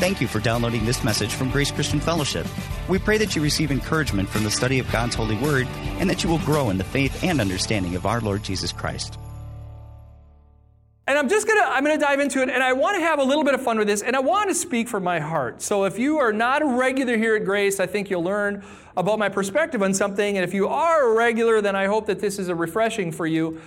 Thank you for downloading this message from Grace Christian Fellowship. We pray that you receive encouragement from the study of God's holy word and that you will grow in the faith and understanding of our Lord Jesus Christ. And I'm just gonna I'm gonna dive into it, and I want to have a little bit of fun with this, and I want to speak from my heart. So if you are not a regular here at Grace, I think you'll learn about my perspective on something. And if you are a regular, then I hope that this is a refreshing for you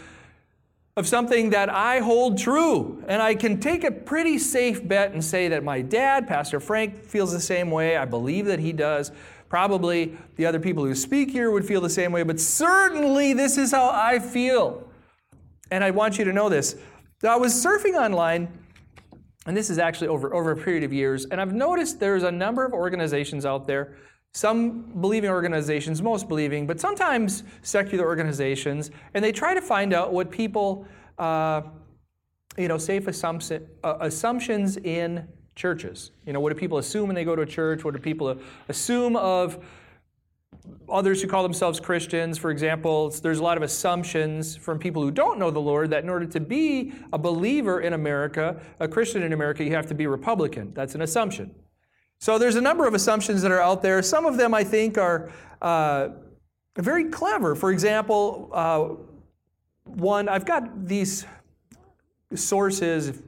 of something that I hold true. And I can take a pretty safe bet and say that my dad, Pastor Frank, feels the same way. I believe that he does. Probably the other people who speak here would feel the same way, but certainly this is how I feel. And I want you to know this. I was surfing online, and this is actually over, over a period of years, and I've noticed there's a number of organizations out there, some believing organizations, most believing, but sometimes secular organizations, and they try to find out what people, uh, you know, safe assumption, uh, assumptions in churches. You know, what do people assume when they go to a church? What do people assume of others who call themselves Christians, for example, there's a lot of assumptions from people who don't know the Lord that in order to be a believer in America, a Christian in America, you have to be Republican. That's an assumption. So there's a number of assumptions that are out there. Some of them I think are uh, very clever. For example, uh, one, I've got these sources, if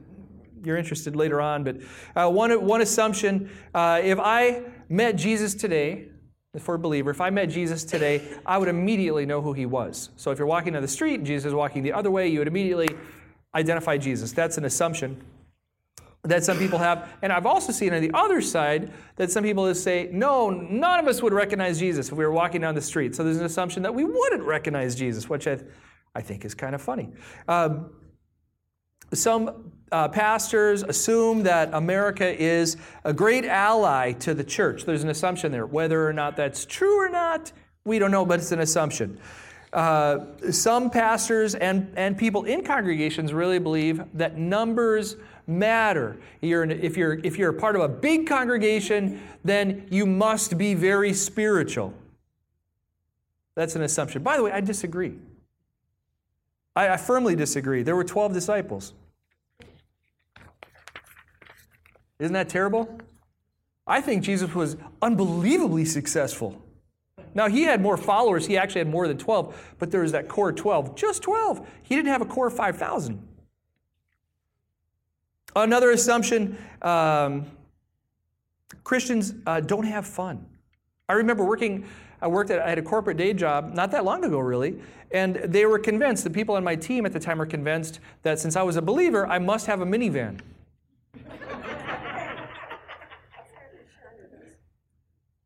you're interested later on, but uh, one, one assumption uh, if I met Jesus today, for a believer, if I met Jesus today, I would immediately know who he was. So if you're walking down the street and Jesus is walking the other way, you would immediately identify Jesus. That's an assumption that some people have. And I've also seen on the other side that some people say, no, none of us would recognize Jesus if we were walking down the street. So there's an assumption that we wouldn't recognize Jesus, which I, I think is kind of funny. Um, some uh, pastors assume that America is a great ally to the church. There's an assumption there. Whether or not that's true or not, we don't know, but it's an assumption. Uh, some pastors and, and people in congregations really believe that numbers matter. You're in, if, you're, if you're a part of a big congregation, then you must be very spiritual. That's an assumption. By the way, I disagree. I, I firmly disagree. There were 12 disciples. Isn't that terrible? I think Jesus was unbelievably successful. Now, he had more followers. He actually had more than 12, but there was that core 12. Just 12. He didn't have a core 5,000. Another assumption um, Christians uh, don't have fun. I remember working I worked at, I had a corporate day job not that long ago, really, and they were convinced, the people on my team at the time were convinced that since I was a believer, I must have a minivan.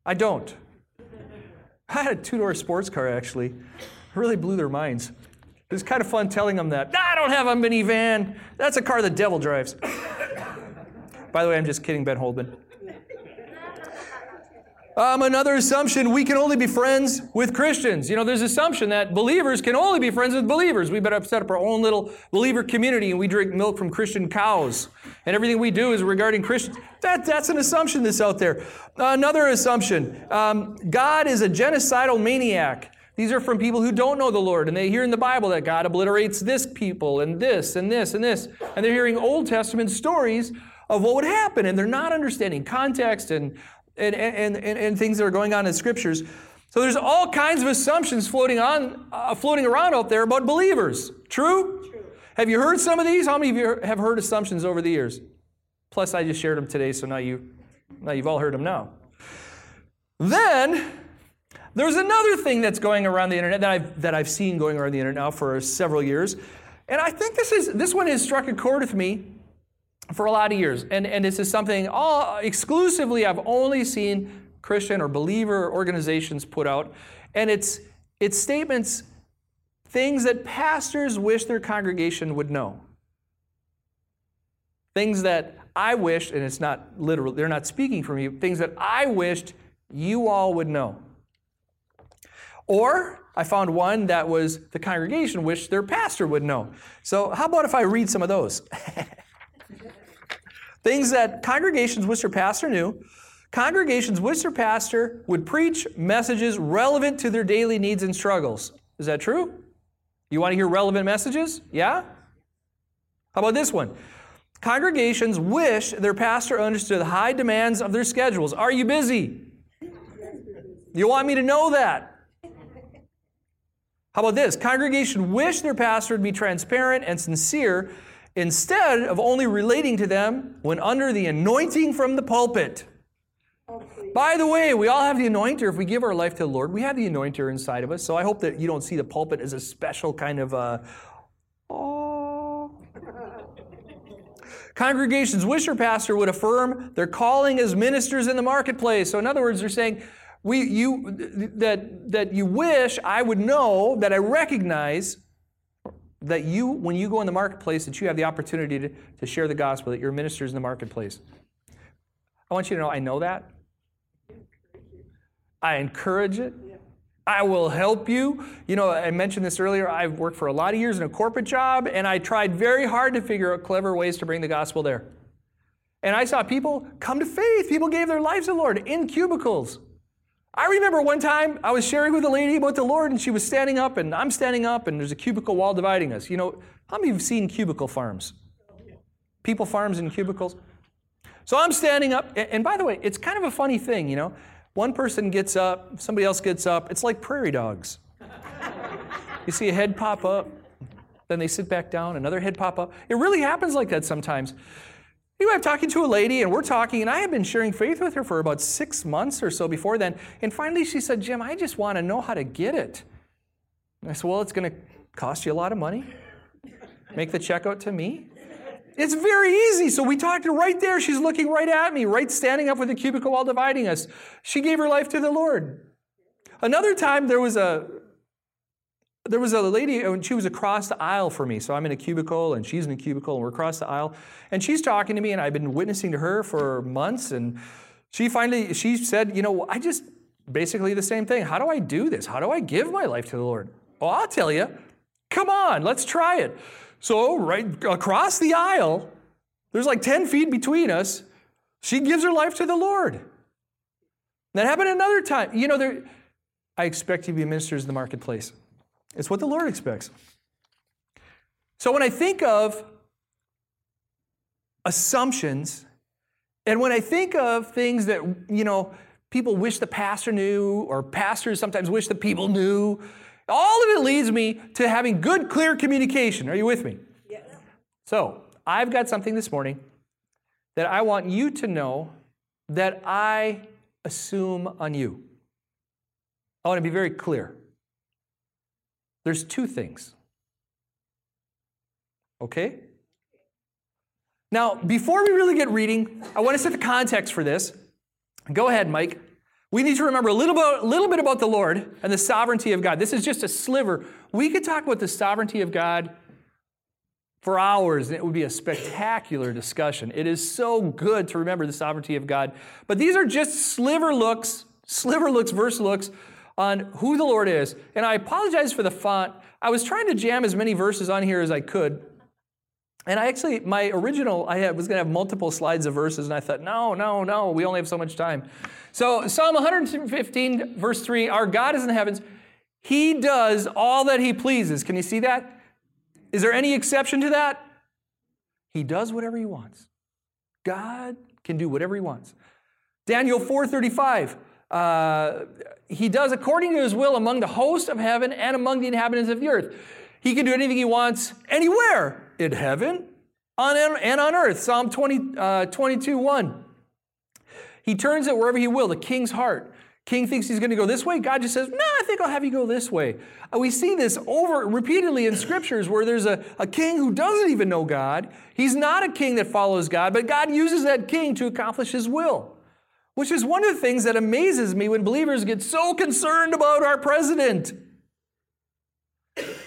I don't. I had a two door sports car, actually. It really blew their minds. It was kind of fun telling them that. I don't have a minivan. That's a car the devil drives. By the way, I'm just kidding, Ben Holdman. Um, another assumption, we can only be friends with Christians. You know, there's an assumption that believers can only be friends with believers. We better set up our own little believer community and we drink milk from Christian cows. And everything we do is regarding Christians. That, that's an assumption that's out there. Another assumption, um, God is a genocidal maniac. These are from people who don't know the Lord, and they hear in the Bible that God obliterates this people and this and this and this. And they're hearing Old Testament stories of what would happen, and they're not understanding context and and, and, and, and things that are going on in scriptures. So there's all kinds of assumptions floating on, uh, floating around out there about believers. True? True? Have you heard some of these? How many of you have heard assumptions over the years? Plus, I just shared them today, so now you, now you've all heard them now. Then there's another thing that's going around the internet that I've that I've seen going around the internet now for several years, and I think this is this one has struck a chord with me for a lot of years. And, and this is something all exclusively I've only seen Christian or believer organizations put out. And it's, it's statements, things that pastors wish their congregation would know. Things that I wished, and it's not literal, they're not speaking for me, things that I wished you all would know. Or I found one that was the congregation wished their pastor would know. So, how about if I read some of those? Things that congregations wish their pastor knew. Congregations wish their pastor would preach messages relevant to their daily needs and struggles. Is that true? You want to hear relevant messages? Yeah? How about this one? Congregations wish their pastor understood the high demands of their schedules. Are you busy? You want me to know that? How about this? Congregation wish their pastor would be transparent and sincere instead of only relating to them when under the anointing from the pulpit. By the way, we all have the anointer. If we give our life to the Lord, we have the anointer inside of us. So I hope that you don't see the pulpit as a special kind of uh, oh. Congregations wish their pastor would affirm their calling as ministers in the marketplace. So, in other words, they're saying, we, you, that, that you wish I would know, that I recognize that you, when you go in the marketplace, that you have the opportunity to, to share the gospel, that you're ministers in the marketplace. I want you to know I know that. I encourage it. I will help you. You know, I mentioned this earlier. I've worked for a lot of years in a corporate job, and I tried very hard to figure out clever ways to bring the gospel there. And I saw people come to faith. People gave their lives to the Lord in cubicles. I remember one time I was sharing with a lady about the Lord, and she was standing up, and I'm standing up, and there's a cubicle wall dividing us. You know, how many of you have seen cubicle farms? People farms in cubicles? So I'm standing up, and by the way, it's kind of a funny thing, you know. One person gets up, somebody else gets up. It's like prairie dogs. you see a head pop up, then they sit back down, another head pop up. It really happens like that sometimes. Anyway, I'm talking to a lady, and we're talking, and I have been sharing faith with her for about six months or so before then. And finally, she said, Jim, I just want to know how to get it. And I said, Well, it's going to cost you a lot of money. Make the check out to me. It's very easy. So we talked right there. She's looking right at me, right standing up with the cubicle wall dividing us. She gave her life to the Lord. Another time there was a there was a lady and she was across the aisle for me. So I'm in a cubicle and she's in a cubicle and we're across the aisle. And she's talking to me and I've been witnessing to her for months and she finally she said, "You know, I just basically the same thing. How do I do this? How do I give my life to the Lord?" Well, I'll tell you. Come on, let's try it. So, right across the aisle, there's like 10 feet between us. She gives her life to the Lord. That happened another time. You know, there, I expect you to be ministers in the marketplace. It's what the Lord expects. So when I think of assumptions, and when I think of things that, you know, people wish the pastor knew, or pastors sometimes wish the people knew, all of it leads me to having good, clear communication. Are you with me? Yes. So, I've got something this morning that I want you to know that I assume on you. I want to be very clear. There's two things. Okay? Now, before we really get reading, I want to set the context for this. Go ahead, Mike. We need to remember a little bit, little bit about the Lord and the sovereignty of God. This is just a sliver. We could talk about the sovereignty of God for hours, and it would be a spectacular discussion. It is so good to remember the sovereignty of God. But these are just sliver looks, sliver looks, verse looks on who the Lord is. And I apologize for the font. I was trying to jam as many verses on here as I could. And I actually, my original, I was going to have multiple slides of verses, and I thought, no, no, no, we only have so much time. So, Psalm 115, verse 3 Our God is in the heavens. He does all that He pleases. Can you see that? Is there any exception to that? He does whatever He wants. God can do whatever He wants. Daniel 4:35. Uh, he does according to his will among the host of heaven and among the inhabitants of the earth. He can do anything he wants anywhere in heaven on, and on earth. Psalm 20, uh, 22 1. He turns it wherever he will, the king's heart. King thinks he's going to go this way. God just says, No, I think I'll have you go this way. We see this over repeatedly in scriptures where there's a, a king who doesn't even know God. He's not a king that follows God, but God uses that king to accomplish his will. Which is one of the things that amazes me when believers get so concerned about our president.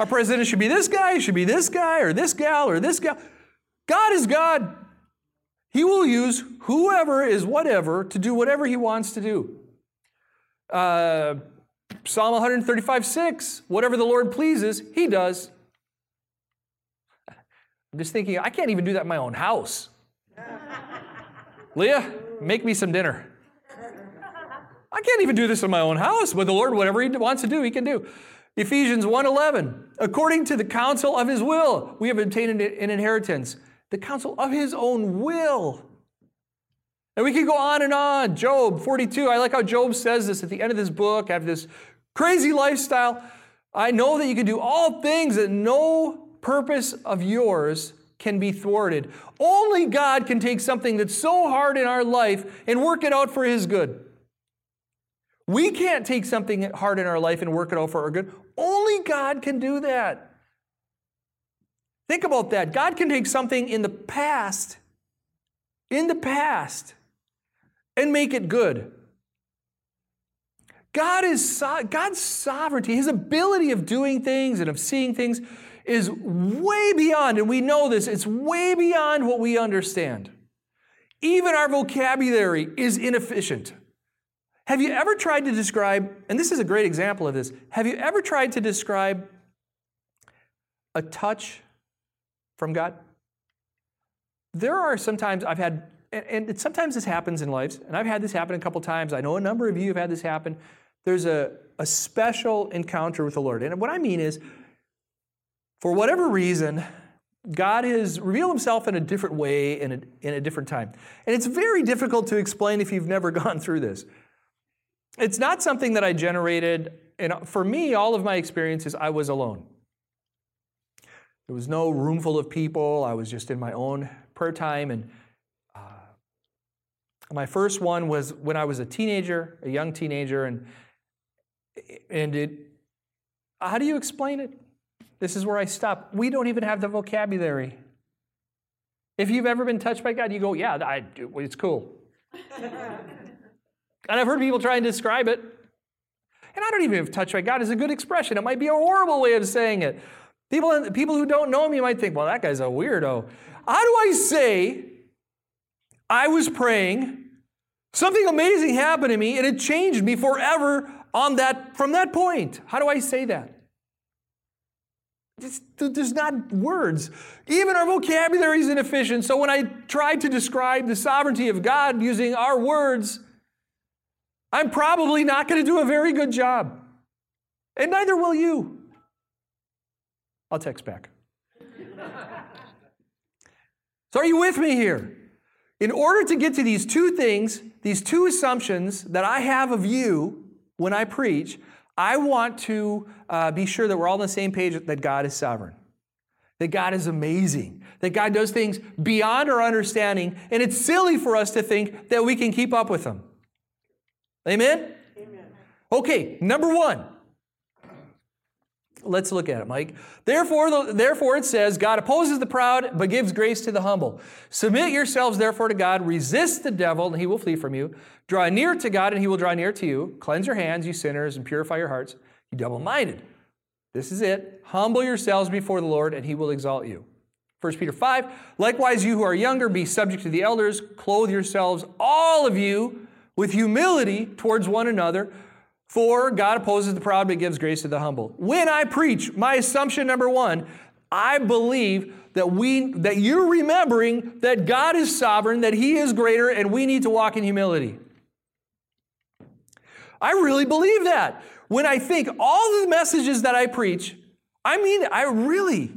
Our president should be this guy, should be this guy, or this gal, or this gal. God is God. He will use whoever is whatever to do whatever he wants to do. Uh, Psalm 135 6, whatever the Lord pleases, he does. I'm just thinking, I can't even do that in my own house. Leah, make me some dinner. I can't even do this in my own house, but the Lord, whatever he wants to do, he can do. Ephesians 1:11, according to the counsel of his will, we have obtained an inheritance the counsel of his own will. And we could go on and on. Job 42, I like how Job says this at the end of this book, after this crazy lifestyle. I know that you can do all things, that no purpose of yours can be thwarted. Only God can take something that's so hard in our life and work it out for His good. We can't take something hard in our life and work it out for our good. Only God can do that. Think about that. God can take something in the past, in the past, and make it good. God is God's sovereignty, his ability of doing things and of seeing things is way beyond, and we know this, it's way beyond what we understand. Even our vocabulary is inefficient. Have you ever tried to describe, and this is a great example of this, have you ever tried to describe a touch from God? There are sometimes I've had, and sometimes this happens in lives, and I've had this happen a couple times. I know a number of you have had this happen. There's a, a special encounter with the Lord. And what I mean is, for whatever reason, God has revealed himself in a different way in a, in a different time. And it's very difficult to explain if you've never gone through this. It's not something that I generated. And for me, all of my experiences, I was alone. There was no room full of people. I was just in my own prayer time. And uh, my first one was when I was a teenager, a young teenager. And, and it, how do you explain it? This is where I stop. We don't even have the vocabulary. If you've ever been touched by God, you go, yeah, I, it's cool. and I've heard people try and describe it. And I don't even know if touched by God is a good expression. It might be a horrible way of saying it. People, people who don't know me might think, well, that guy's a weirdo. How do I say I was praying, something amazing happened to me, and it changed me forever on that, from that point? How do I say that? there's not words. Even our vocabulary is inefficient. So when I try to describe the sovereignty of God using our words, I'm probably not going to do a very good job. And neither will you. I'll text back. so, are you with me here? In order to get to these two things, these two assumptions that I have of you when I preach, I want to uh, be sure that we're all on the same page that God is sovereign, that God is amazing, that God does things beyond our understanding, and it's silly for us to think that we can keep up with Him. Amen? Amen. Okay, number one. Let's look at it, Mike. Therefore, therefore, it says, God opposes the proud, but gives grace to the humble. Submit yourselves, therefore, to God. Resist the devil, and he will flee from you. Draw near to God, and he will draw near to you. Cleanse your hands, you sinners, and purify your hearts, you double minded. This is it. Humble yourselves before the Lord, and he will exalt you. 1 Peter 5 Likewise, you who are younger, be subject to the elders. Clothe yourselves, all of you, with humility towards one another. For God opposes the proud, but gives grace to the humble. When I preach, my assumption number one, I believe that we that you're remembering that God is sovereign, that He is greater, and we need to walk in humility. I really believe that. When I think all the messages that I preach, I mean, I really,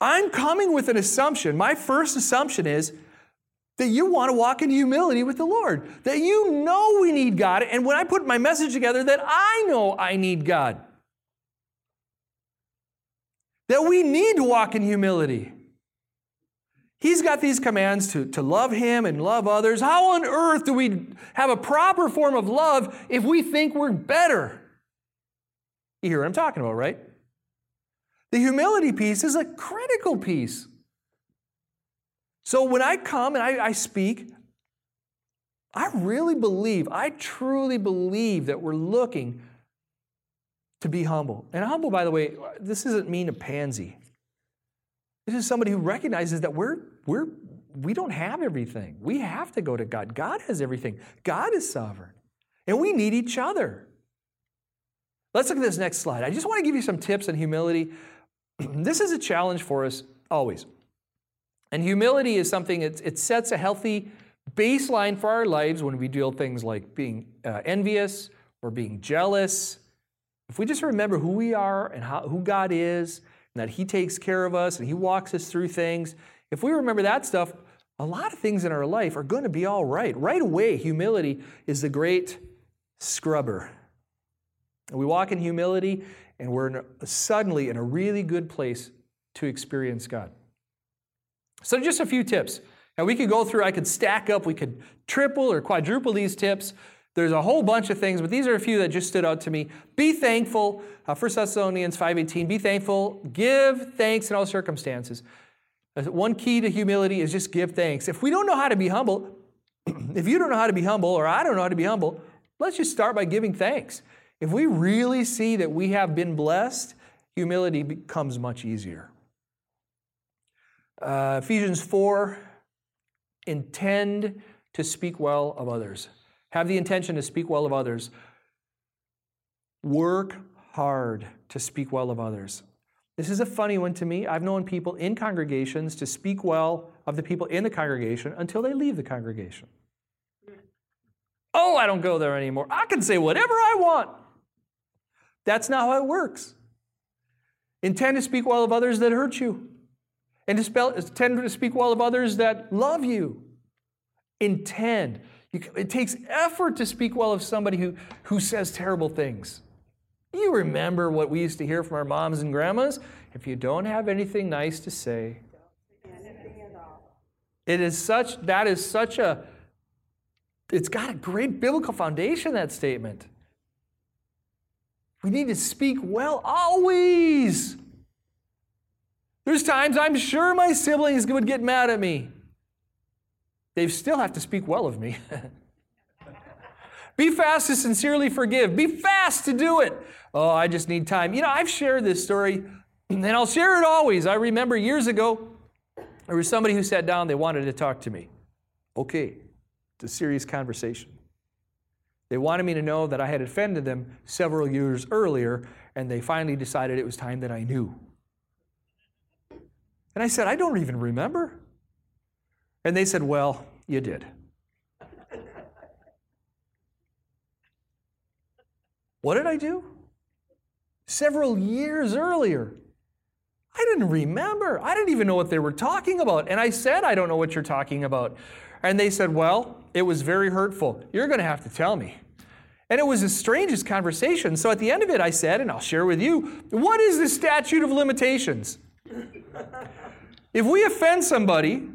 I'm coming with an assumption. My first assumption is that you want to walk in humility with the Lord, that you know we need God. And when I put my message together, that I know I need God. That we need to walk in humility. He's got these commands to, to love Him and love others. How on earth do we have a proper form of love if we think we're better? You hear what I'm talking about, right? The humility piece is a critical piece. So when I come and I, I speak, I really believe, I truly believe that we're looking to be humble. And humble, by the way, this doesn't mean a pansy. This is somebody who recognizes that we're, we're, we don't have everything. We have to go to God. God has everything. God is sovereign. And we need each other. Let's look at this next slide. I just want to give you some tips on humility. this is a challenge for us always. And humility is something, it, it sets a healthy baseline for our lives when we deal with things like being uh, envious or being jealous. If we just remember who we are and how, who God is, and that He takes care of us and He walks us through things, If we remember that stuff, a lot of things in our life are going to be all right. Right away, humility is the great scrubber. And we walk in humility, and we're in a, suddenly in a really good place to experience God. So, just a few tips. Now, we could go through, I could stack up, we could triple or quadruple these tips. There's a whole bunch of things, but these are a few that just stood out to me. Be thankful. Uh, 1 Thessalonians 5.18, be thankful. Give thanks in all circumstances. One key to humility is just give thanks. If we don't know how to be humble, if you don't know how to be humble, or I don't know how to be humble, let's just start by giving thanks. If we really see that we have been blessed, humility becomes much easier. Uh, Ephesians 4 intend to speak well of others. Have the intention to speak well of others. Work hard to speak well of others. This is a funny one to me. I've known people in congregations to speak well of the people in the congregation until they leave the congregation. Oh, I don't go there anymore. I can say whatever I want. That's not how it works. Intend to speak well of others that hurt you, and to spell, intend to speak well of others that love you. Intend. It takes effort to speak well of somebody who, who says terrible things. You remember what we used to hear from our moms and grandmas? If you don't have anything nice to say, it is such, that is such a, it's got a great biblical foundation, that statement. We need to speak well always. There's times I'm sure my siblings would get mad at me. They still have to speak well of me. Be fast to sincerely forgive. Be fast to do it. Oh, I just need time. You know, I've shared this story, and I'll share it always. I remember years ago, there was somebody who sat down, they wanted to talk to me. Okay, it's a serious conversation. They wanted me to know that I had offended them several years earlier, and they finally decided it was time that I knew. And I said, I don't even remember. And they said, Well, you did. what did I do? Several years earlier. I didn't remember. I didn't even know what they were talking about. And I said, I don't know what you're talking about. And they said, Well, it was very hurtful. You're going to have to tell me. And it was the strangest conversation. So at the end of it, I said, and I'll share with you, what is the statute of limitations? if we offend somebody,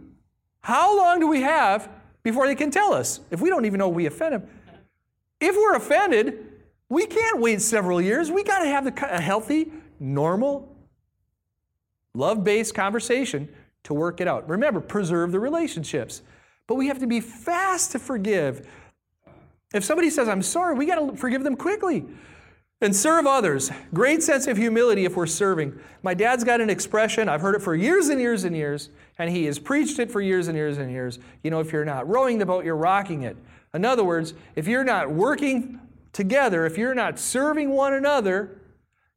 how long do we have before they can tell us? If we don't even know we offend them. If we're offended, we can't wait several years. We got to have a healthy, normal, love based conversation to work it out. Remember, preserve the relationships. But we have to be fast to forgive. If somebody says, I'm sorry, we got to forgive them quickly and serve others. Great sense of humility if we're serving. My dad's got an expression, I've heard it for years and years and years, and he has preached it for years and years and years. You know, if you're not rowing the boat, you're rocking it. In other words, if you're not working together, if you're not serving one another,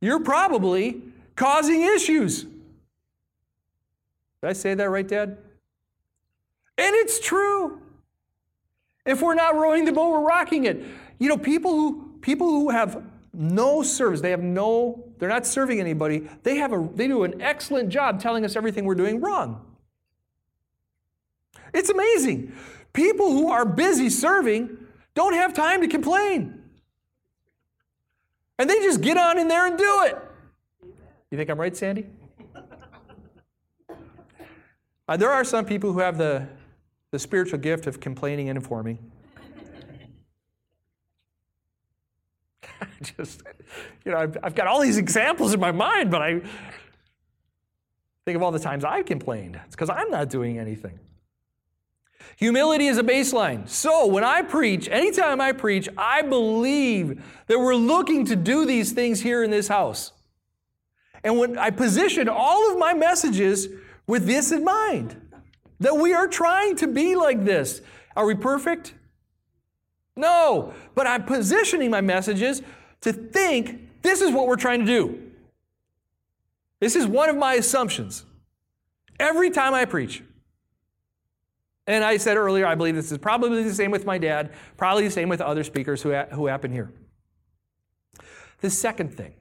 you're probably causing issues. Did I say that right, Dad? And it's true. If we're not rowing the boat, we're rocking it. You know, people who people who have no service, they have no, they're not serving anybody. They have a they do an excellent job telling us everything we're doing wrong. It's amazing. People who are busy serving don't have time to complain. And they just get on in there and do it. You think I'm right, Sandy? Uh, there are some people who have the, the spiritual gift of complaining and informing. just, you know, I've, I've, got all these examples in my mind, but I think of all the times I've complained. It's because I'm not doing anything. Humility is a baseline. So when I preach, anytime I preach, I believe that we're looking to do these things here in this house. And when I position all of my messages with this in mind, that we are trying to be like this. Are we perfect? No, but I'm positioning my messages to think this is what we're trying to do. This is one of my assumptions. Every time I preach, and I said earlier, I believe this is probably the same with my dad, probably the same with other speakers who, ha- who happen here. The second thing,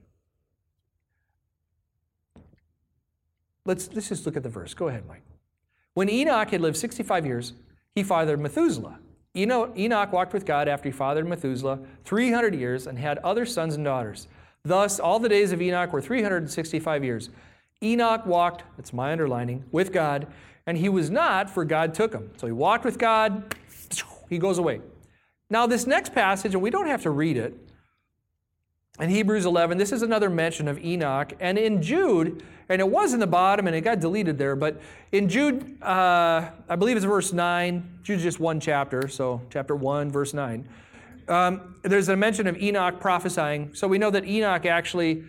let's, let's just look at the verse. Go ahead, Mike. When Enoch had lived 65 years, he fathered Methuselah. Enoch walked with God after he fathered Methuselah 300 years and had other sons and daughters. Thus, all the days of Enoch were 365 years. Enoch walked, that's my underlining, with God, and he was not, for God took him. So he walked with God, he goes away. Now, this next passage, and we don't have to read it, in Hebrews 11, this is another mention of Enoch. And in Jude, and it was in the bottom and it got deleted there, but in Jude, uh, I believe it's verse 9, Jude's just one chapter, so chapter 1, verse 9. Um, there's a mention of Enoch prophesying. So we know that Enoch actually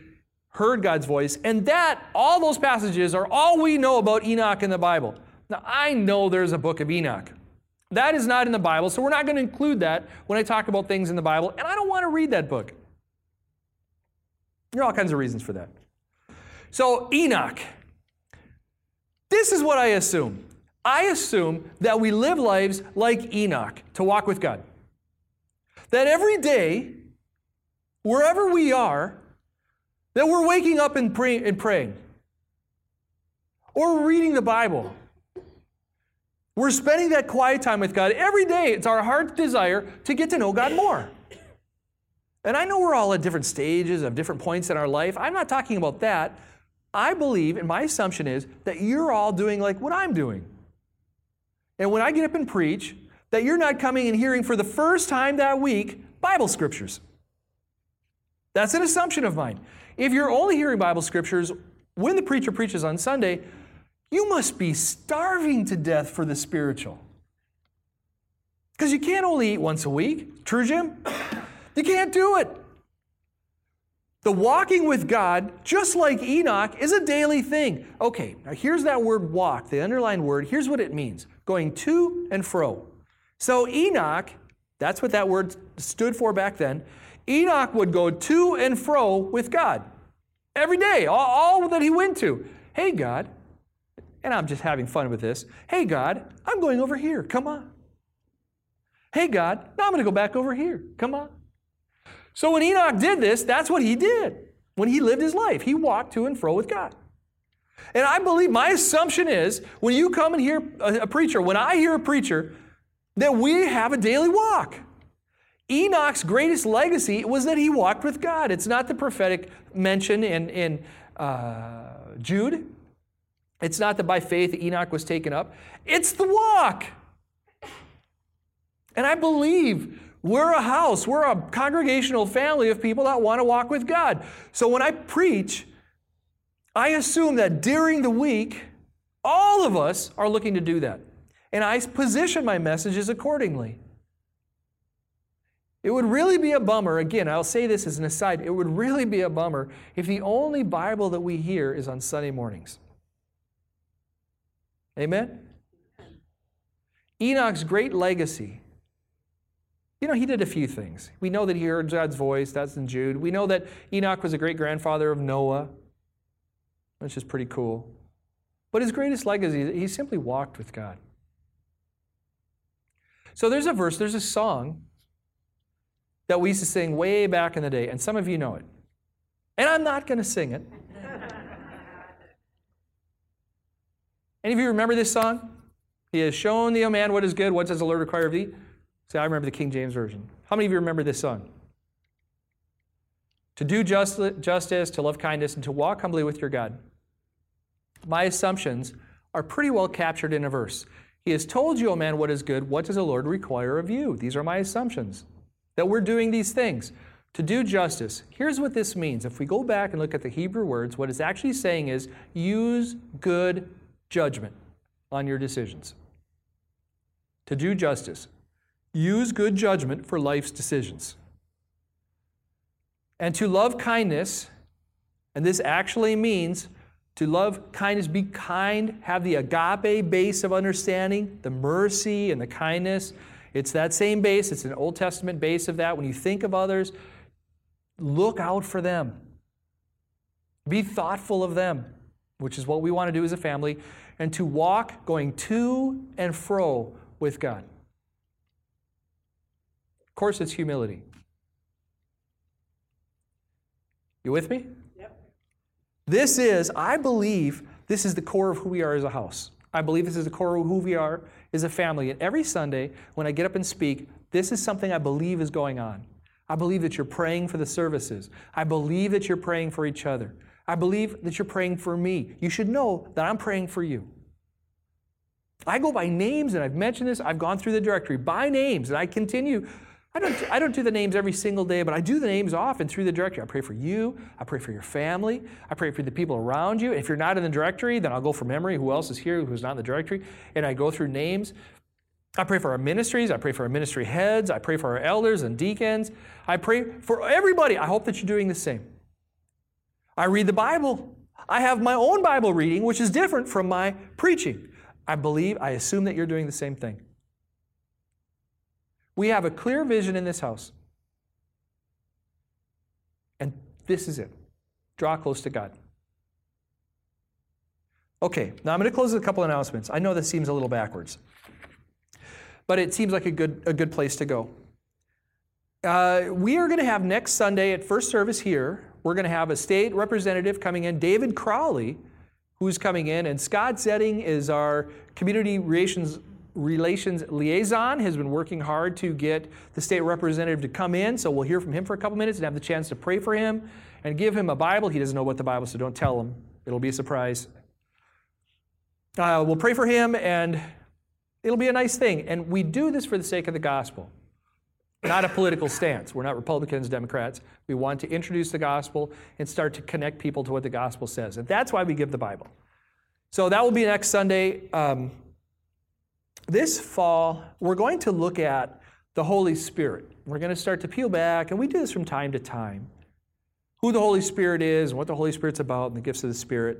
heard God's voice. And that, all those passages are all we know about Enoch in the Bible. Now, I know there's a book of Enoch. That is not in the Bible, so we're not going to include that when I talk about things in the Bible, and I don't want to read that book. There are all kinds of reasons for that. So, Enoch. This is what I assume. I assume that we live lives like Enoch to walk with God. That every day, wherever we are, that we're waking up and, pray- and praying. Or reading the Bible. We're spending that quiet time with God. Every day, it's our heart's desire to get to know God more. And I know we're all at different stages of different points in our life. I'm not talking about that. I believe, and my assumption is, that you're all doing like what I'm doing. And when I get up and preach, that you're not coming and hearing for the first time that week Bible scriptures. That's an assumption of mine. If you're only hearing Bible scriptures when the preacher preaches on Sunday, you must be starving to death for the spiritual. Because you can't only eat once a week. True, Jim? You can't do it. The walking with God, just like Enoch, is a daily thing. Okay, now here's that word walk, the underlined word. Here's what it means going to and fro. So Enoch, that's what that word stood for back then. Enoch would go to and fro with God every day, all, all that he went to. Hey, God, and I'm just having fun with this. Hey, God, I'm going over here. Come on. Hey, God, now I'm going to go back over here. Come on. So when Enoch did this, that's what he did when he lived his life. He walked to and fro with God. And I believe, my assumption is when you come and hear a, preacher, when I hear a preacher, that we have a daily walk. Enoch's greatest legacy was that he walked with God. It's not the prophetic mention in, in uh, Jude. It's not that by faith Enoch was taken up. It's the walk. And I believe we're a house, we're a congregational family of people that want to walk with God. So when I preach, I assume that during the week, all of us are looking to do that. And I position my messages accordingly. It would really be a bummer, again, I'll say this as an aside, it would really be a bummer if the only Bible that we hear is on Sunday mornings. Amen? Enoch's great legacy you know, he did a few things. We know that he heard God's voice, that's in Jude. We know that Enoch was a great grandfather of Noah, which is pretty cool. But his greatest legacy, he simply walked with God. So there's a verse, there's a song that we used to sing way back in the day, and some of you know it. And I'm not going to sing it. Any of you remember this song? He has shown thee, O man, what is good. What does the Lord require of thee? See, I remember the King James Version. How many of you remember this song? To do just, justice, to love kindness, and to walk humbly with your God. My assumptions are pretty well captured in a verse. He has told you, O man, what is good. What does the Lord require of you? These are my assumptions. That we're doing these things. To do justice. Here's what this means. If we go back and look at the Hebrew words, what it's actually saying is use good judgment on your decisions. To do justice. Use good judgment for life's decisions. And to love kindness, and this actually means to love kindness, be kind, have the agape base of understanding, the mercy and the kindness. It's that same base, it's an Old Testament base of that. When you think of others, look out for them. Be thoughtful of them, which is what we want to do as a family, and to walk going to and fro with God course, it's humility. You with me? Yep. This is, I believe, this is the core of who we are as a house. I believe this is the core of who we are as a family. And every Sunday, when I get up and speak, this is something I believe is going on. I believe that you're praying for the services. I believe that you're praying for each other. I believe that you're praying for me. You should know that I'm praying for you. I go by names, and I've mentioned this. I've gone through the directory by names, and I continue. I don't, I don't do the names every single day, but I do the names often through the directory. I pray for you. I pray for your family. I pray for the people around you. If you're not in the directory, then I'll go for memory. Who else is here who's not in the directory? And I go through names. I pray for our ministries. I pray for our ministry heads. I pray for our elders and deacons. I pray for everybody. I hope that you're doing the same. I read the Bible. I have my own Bible reading, which is different from my preaching. I believe, I assume that you're doing the same thing. We have a clear vision in this house. And this is it draw close to God. Okay, now I'm going to close with a couple announcements. I know this seems a little backwards, but it seems like a good, a good place to go. Uh, we are going to have next Sunday at first service here, we're going to have a state representative coming in, David Crowley, who's coming in, and Scott Zetting is our community relations relations liaison has been working hard to get the state representative to come in. So we'll hear from him for a couple minutes and have the chance to pray for him and give him a bible. He doesn't know what the bible so don't tell him. It'll be a surprise. Uh, we'll pray for him and it'll be a nice thing. And we do this for the sake of the gospel not a political stance. We're not republicans democrats. We want to introduce the gospel and start to connect people to what the gospel says. And that's why we give the bible. So that will be next Sunday. Um, this fall, we're going to look at the Holy Spirit. We're going to start to peel back, and we do this from time to time who the Holy Spirit is and what the Holy Spirit's about and the gifts of the Spirit.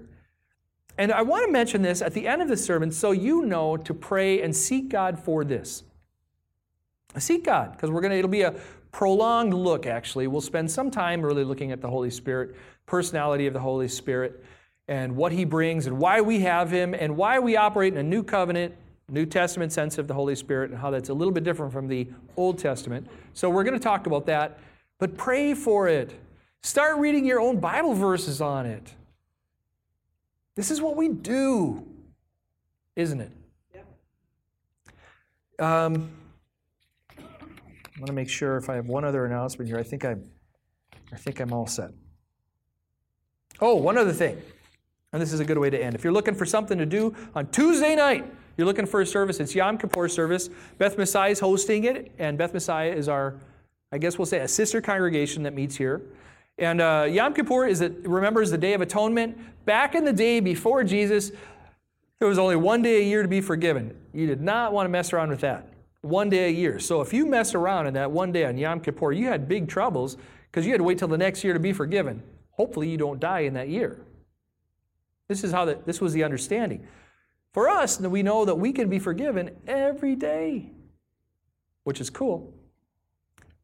And I want to mention this at the end of the sermon so you know to pray and seek God for this. Seek God, because we're going to, it'll be a prolonged look, actually. We'll spend some time really looking at the Holy Spirit, personality of the Holy Spirit and what he brings and why we have him and why we operate in a new covenant, New Testament sense of the Holy Spirit and how that's a little bit different from the Old Testament. So we're going to talk about that, but pray for it. Start reading your own Bible verses on it. This is what we do, isn't it? Um, I want to make sure if I have one other announcement here. I think I'm, I think I'm all set. Oh, one other thing. And this is a good way to end. If you're looking for something to do on Tuesday night, you're looking for a service, it's Yom Kippur service. Beth Messiah is hosting it, and Beth Messiah is our, I guess we'll say, a sister congregation that meets here. And uh, Yom Kippur is it remembers the Day of Atonement. Back in the day before Jesus, there was only one day a year to be forgiven. You did not want to mess around with that. One day a year. So if you mess around in that one day on Yom Kippur, you had big troubles because you had to wait till the next year to be forgiven. Hopefully, you don't die in that year. This is how the, this was the understanding. For us, we know that we can be forgiven every day, which is cool.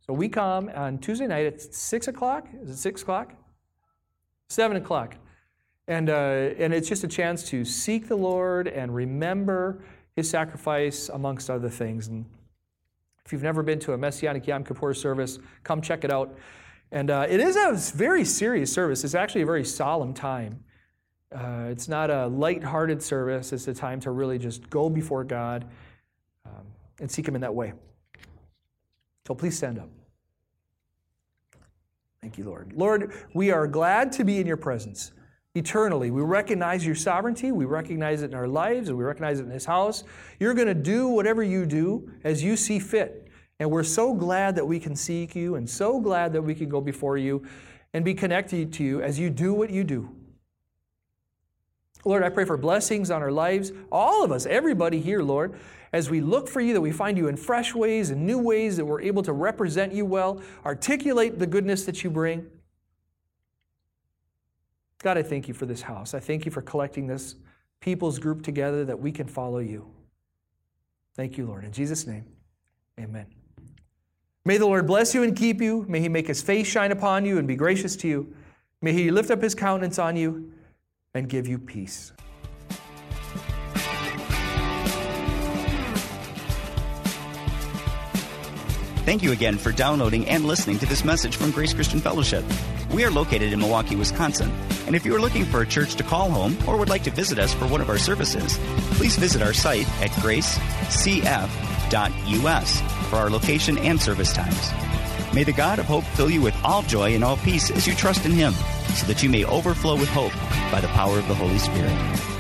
So we come on Tuesday night at 6 o'clock. Is it 6 o'clock? 7 o'clock. And, uh, and it's just a chance to seek the Lord and remember his sacrifice amongst other things. And if you've never been to a Messianic Yom Kippur service, come check it out. And uh, it is a very serious service. It's actually a very solemn time. Uh, it's not a light-hearted service. It's a time to really just go before God um, and seek Him in that way. So please stand up. Thank you, Lord. Lord, we are glad to be in your presence eternally. We recognize your sovereignty. We recognize it in our lives, and we recognize it in this house. You're going to do whatever you do as you see fit. And we're so glad that we can seek you and so glad that we can go before you and be connected to you as you do what you do. Lord, I pray for blessings on our lives, all of us, everybody here, Lord, as we look for you, that we find you in fresh ways and new ways, that we're able to represent you well, articulate the goodness that you bring. God, I thank you for this house. I thank you for collecting this people's group together that we can follow you. Thank you, Lord. In Jesus' name, amen. May the Lord bless you and keep you. May he make his face shine upon you and be gracious to you. May he lift up his countenance on you and give you peace. Thank you again for downloading and listening to this message from Grace Christian Fellowship. We are located in Milwaukee, Wisconsin. And if you are looking for a church to call home or would like to visit us for one of our services, please visit our site at gracecf.us for our location and service times. May the God of hope fill you with all joy and all peace as you trust in Him, so that you may overflow with hope by the power of the Holy Spirit.